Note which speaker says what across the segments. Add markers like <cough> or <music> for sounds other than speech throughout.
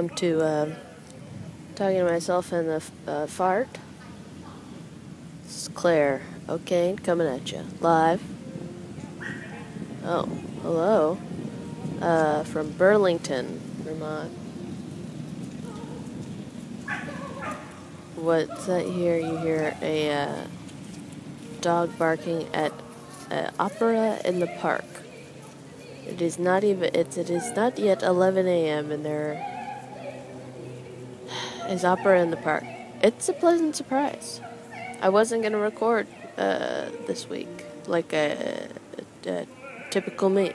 Speaker 1: Welcome to uh, talking to myself in the uh, fart. Is Claire O'Kane coming at you live. Oh, hello. Uh, from Burlington, Vermont. What's that here? You hear a uh, dog barking at an opera in the park. It is not even. It's. It is not yet 11 a.m. and there is opera in the park. It's a pleasant surprise. I wasn't gonna record uh, this week like a, a, a typical me,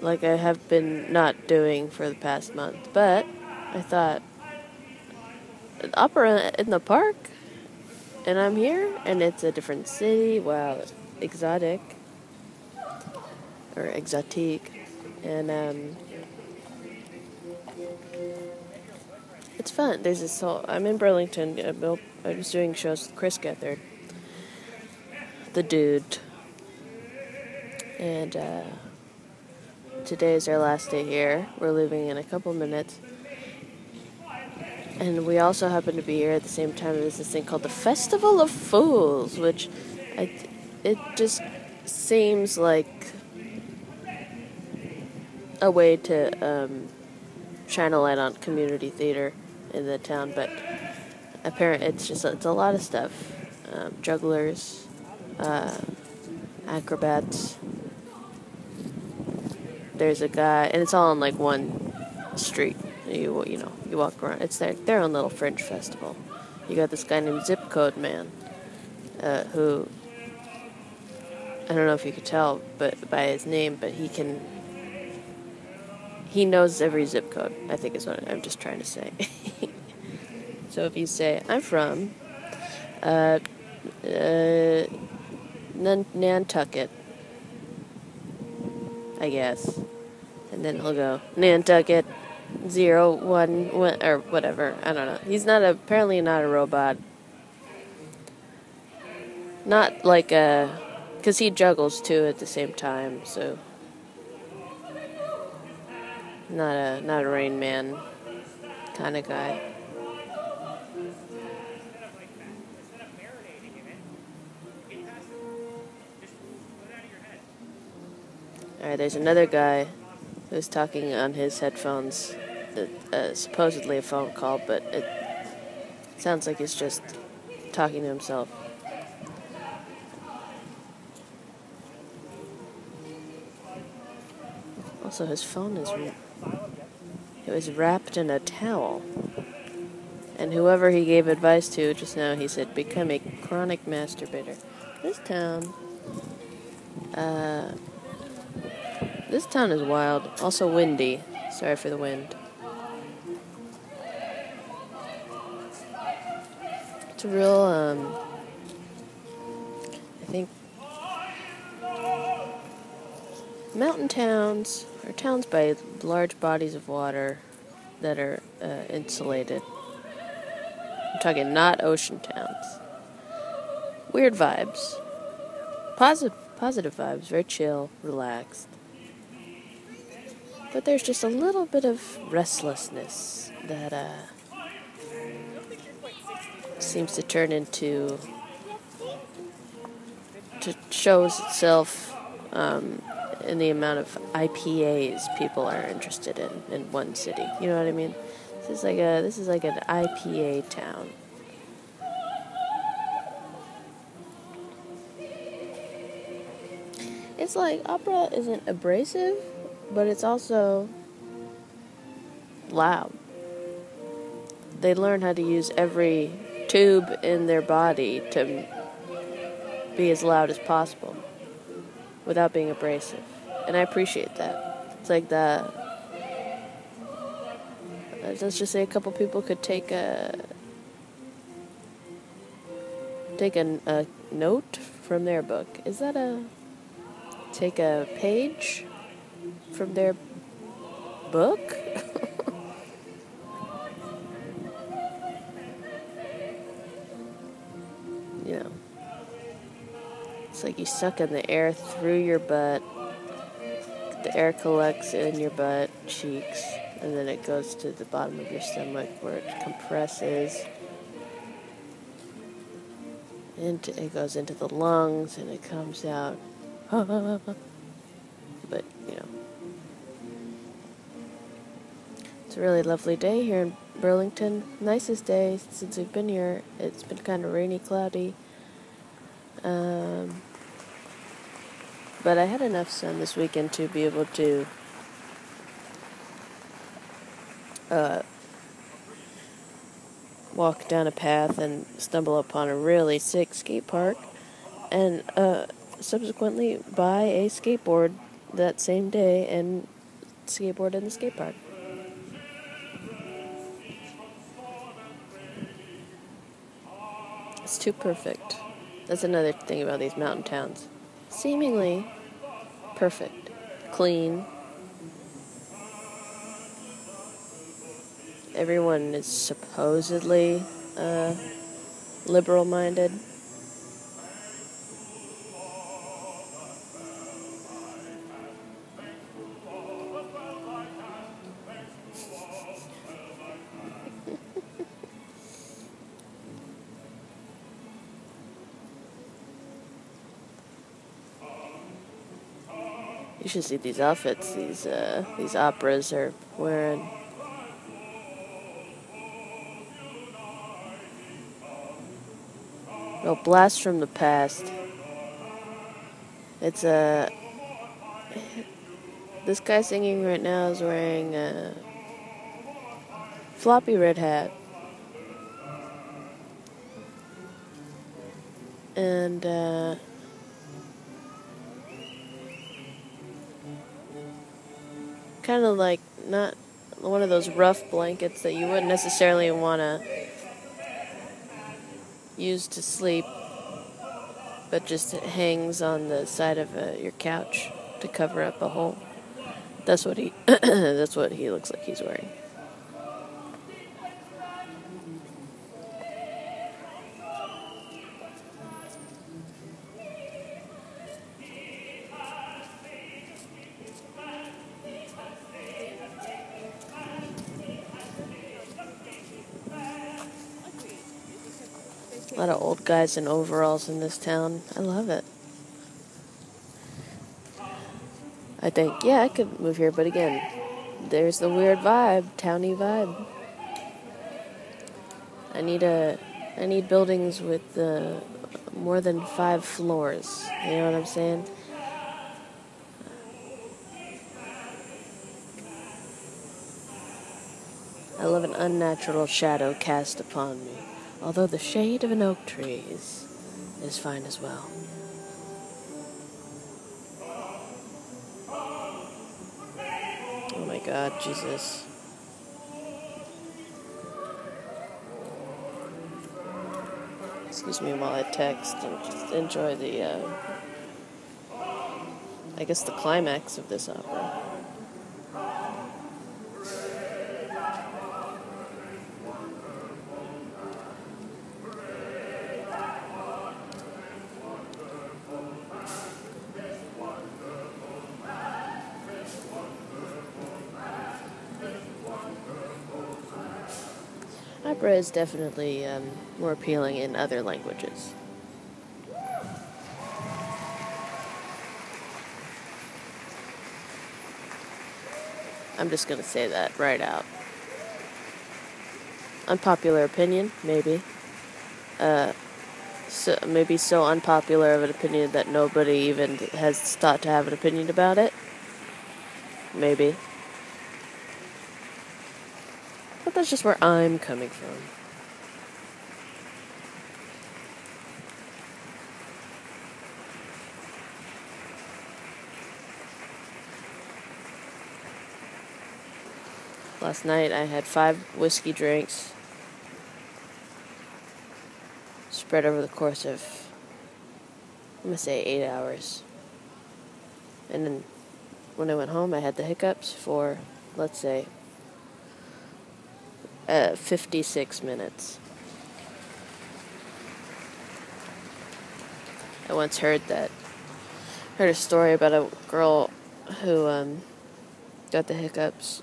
Speaker 1: like I have been not doing for the past month. But I thought opera in the park, and I'm here, and it's a different city. Wow, exotic or exotique, and um, it's fun. There's this whole. I'm in Burlington. I was doing shows with Chris Gethard, the dude, and uh, today is our last day here. We're leaving in a couple minutes. And we also happen to be here at the same time. There's this thing called the Festival of Fools, which I, it just seems like a way to um, shine a light on community theater in the town, but apparently it's just it's a lot of stuff. Um, jugglers, uh, acrobats. There's a guy, and it's all on like one street. You you know you walk around. It's their their own little fringe festival. You got this guy named Zip Code Man, uh, who I don't know if you could tell, but by his name, but he can he knows every zip code. I think is what I'm just trying to say. <laughs> so if you say I'm from uh, uh, Nantucket, I guess, and then he'll go Nantucket zero one one or whatever. I don't know. He's not a, apparently not a robot. Not like a, because he juggles too at the same time. So not a not a Rain Man kind of guy. All right, there's another guy who's talking on his headphones. Uh, supposedly a phone call, but it sounds like he's just talking to himself. Also, his phone is it was wrapped in a towel. And whoever he gave advice to just now, he said, become a chronic masturbator. This town, uh, this town is wild. Also windy. Sorry for the wind. It's a real, um, I think, mountain towns are towns by large bodies of water that are uh, insulated. I'm talking not ocean towns. Weird vibes. Positive, positive vibes, very chill, relaxed. But there's just a little bit of restlessness that uh, seems to turn into to shows itself um, in the amount of IPAs people are interested in in one city. You know what I mean? This is like a this is like an IPA town. It's like opera isn't abrasive, but it's also loud. They learn how to use every tube in their body to be as loud as possible without being abrasive. And I appreciate that. It's like the. Uh, let's just say a couple people could take a. Take a, a note from their book. Is that a. Take a page from their book? <laughs> It's like you suck in the air through your butt, the air collects in your butt cheeks, and then it goes to the bottom of your stomach where it compresses. Into, it goes into the lungs and it comes out. <laughs> but, you know. It's a really lovely day here in Burlington. Nicest day since we've been here. It's been kind of rainy, cloudy. Um, but I had enough sun this weekend to be able to uh, walk down a path and stumble upon a really sick skate park, and uh, subsequently buy a skateboard that same day and skateboard in the skate park. It's too perfect. That's another thing about these mountain towns. Seemingly perfect, clean. Everyone is supposedly uh, liberal minded. You should see these outfits these uh, these operas are wearing. No, Blast from the Past. It's a. Uh, this guy singing right now is wearing a floppy red hat. And, uh, kind of like not one of those rough blankets that you wouldn't necessarily want to use to sleep, but just hangs on the side of uh, your couch to cover up a hole. That's what he. <coughs> that's what he looks like he's wearing. A lot of old guys in overalls in this town. I love it. I think, yeah, I could move here, but again, there's the weird vibe, towny vibe. I need a, I need buildings with uh, more than five floors. You know what I'm saying? I love an unnatural shadow cast upon me although the shade of an oak tree is, is fine as well. Oh my god, Jesus. Excuse me while I text and just enjoy the, uh, I guess, the climax of this opera. Opera is definitely um, more appealing in other languages. I'm just going to say that right out. Unpopular opinion, maybe. Uh, so, maybe so unpopular of an opinion that nobody even has thought to have an opinion about it. Maybe. But that's just where I'm coming from. Last night I had five whiskey drinks spread over the course of, I'm going to say, eight hours. And then when I went home, I had the hiccups for, let's say, uh, 56 minutes. I once heard that, heard a story about a girl who um, got the hiccups,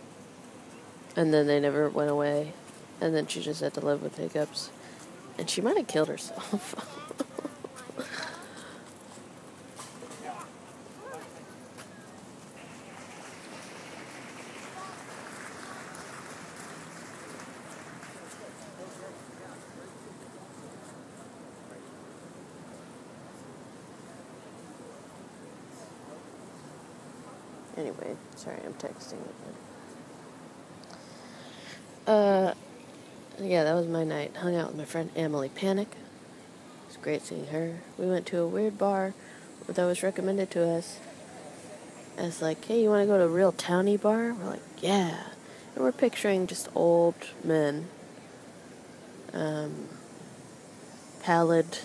Speaker 1: and then they never went away, and then she just had to live with hiccups, and she might have killed herself. <laughs> sorry, I'm texting again. Uh, yeah, that was my night. Hung out with my friend Emily Panic. It was great seeing her. We went to a weird bar that was recommended to us. As like, hey, you want to go to a real towny bar? We're like, yeah. And we're picturing just old men, um, pallid,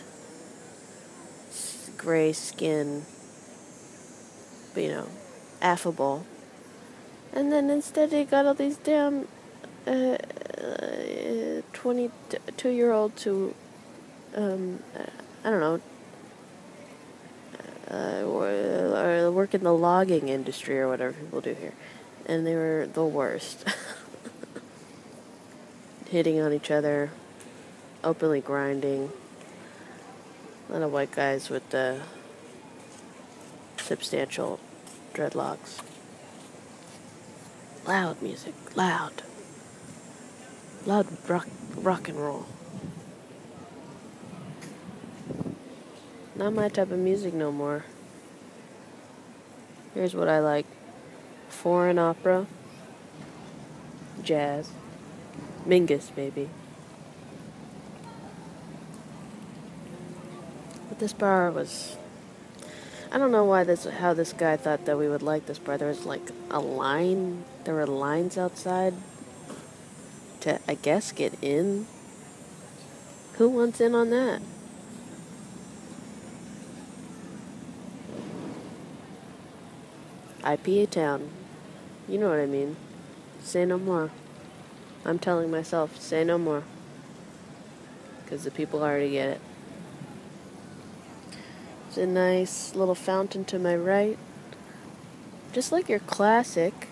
Speaker 1: gray skin, but you know, affable. And then instead they got all these damn uh, 22 year olds who, um, I don't know, uh, work in the logging industry or whatever people do here. And they were the worst. <laughs> Hitting on each other, openly grinding. A lot of white guys with the substantial dreadlocks. Loud music, loud. Loud rock, rock and roll. Not my type of music no more. Here's what I like foreign opera, jazz, Mingus, baby. But this bar was I don't know why this how this guy thought that we would like this bar. There was like a line. There were lines outside to I guess get in. Who wants in on that? IPA town. You know what I mean. Say no more. I'm telling myself, say no more. Because the people already get it. A nice little fountain to my right. Just like your classic.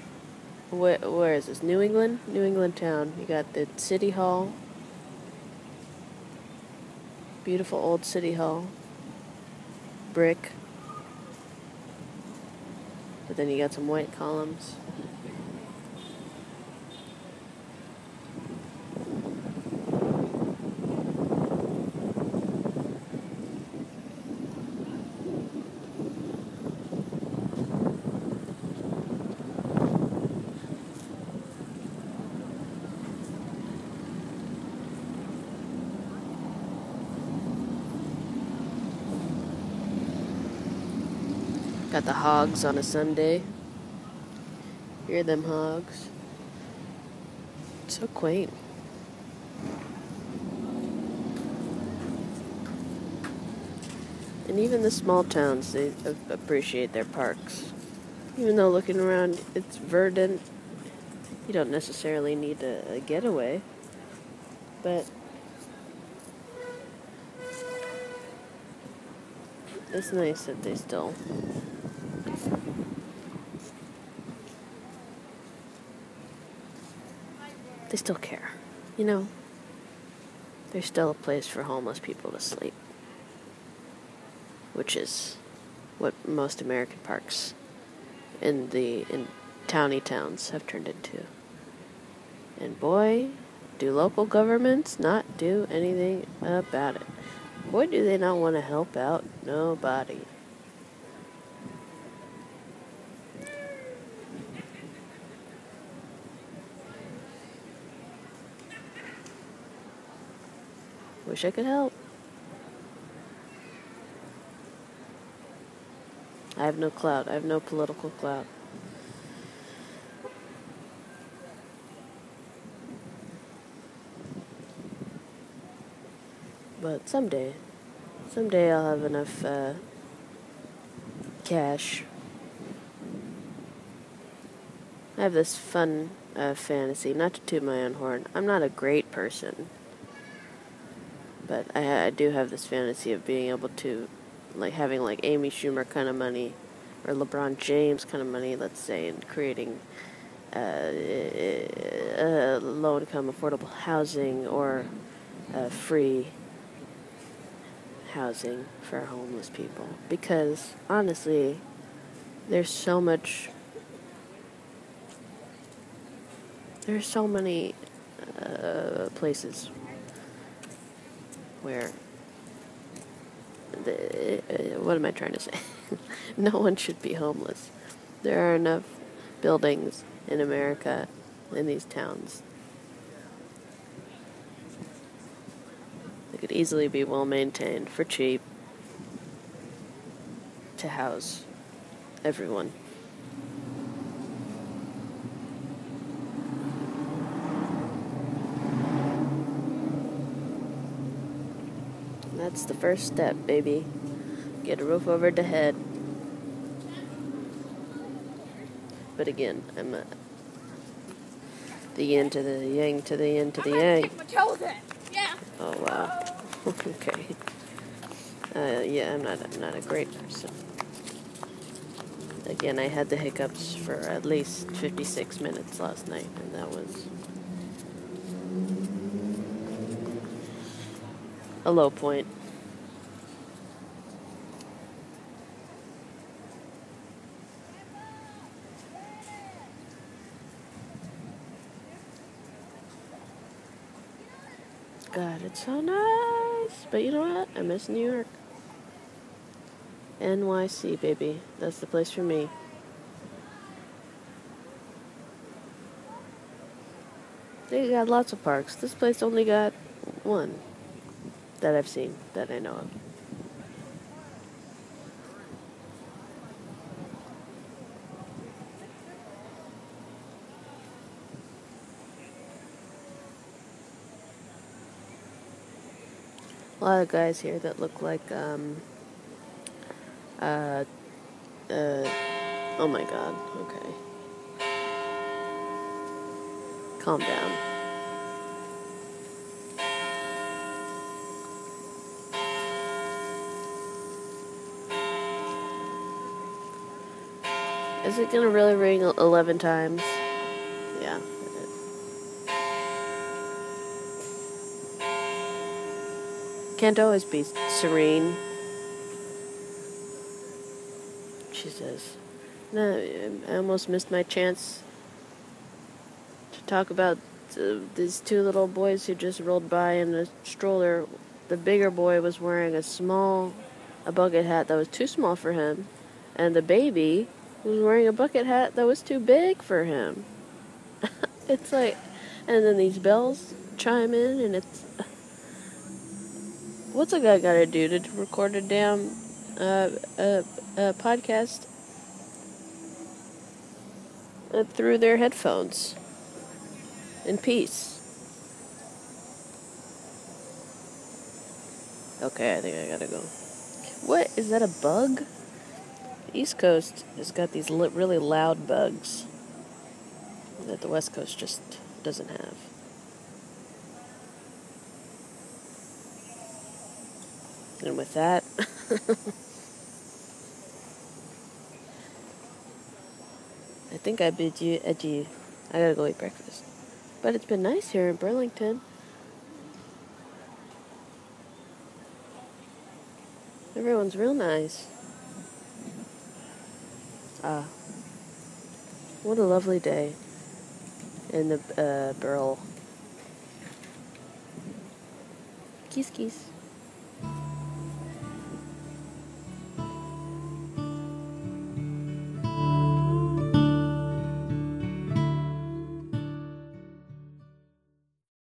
Speaker 1: Where, where is this? New England? New England town. You got the City Hall. Beautiful old City Hall. Brick. But then you got some white columns. Got the hogs on a Sunday. Hear them hogs. So quaint. And even the small towns, they appreciate their parks. Even though looking around, it's verdant. You don't necessarily need a, a getaway. But it's nice that they still they still care. You know, there's still a place for homeless people to sleep, which is what most American parks in the in towny towns have turned into. And boy, do local governments not do anything about it. Boy, do they not want to help out nobody. Wish I could help. I have no clout. I have no political clout. But someday, someday I'll have enough uh, cash. I have this fun uh, fantasy, not to toot my own horn. I'm not a great person but I, I do have this fantasy of being able to, like, having like Amy Schumer kind of money, or LeBron James kind of money, let's say, and creating uh, uh, low income affordable housing or uh, free housing for homeless people. Because honestly, there's so much, there's so many uh, places where the, uh, what am I trying to say? <laughs> no one should be homeless. There are enough buildings in America in these towns. They could easily be well maintained for cheap to house everyone. That's the first step, baby. Get a roof over the head. But again, I'm a, the yin to the yang to the yin to the yang.
Speaker 2: Yeah.
Speaker 1: Oh wow. <laughs> okay. Uh, yeah, I'm not I'm not a great person. Again, I had the hiccups for at least 56 minutes last night, and that was a low point. God, it's so nice. But you know what? I miss New York. NYC, baby. That's the place for me. They got lots of parks. This place only got one that I've seen that I know of. A lot of guys here that look like, um, uh, uh, oh my god, okay. Calm down. Is it gonna really ring 11 times? Yeah, Can't always be serene. She says, No, I almost missed my chance to talk about uh, these two little boys who just rolled by in a stroller. The bigger boy was wearing a small, a bucket hat that was too small for him, and the baby was wearing a bucket hat that was too big for him. <laughs> it's like, and then these bells chime in, and it's. What's a guy got to do to record a damn uh, uh, uh, podcast through their headphones in peace? Okay, I think I gotta go. What is that? A bug? East Coast has got these li- really loud bugs that the West Coast just doesn't have. And with that, <laughs> I think I bid you adieu. I gotta go eat breakfast. But it's been nice here in Burlington. Everyone's real nice. Ah, what a lovely day in the uh, Burl. Kiss, kiss.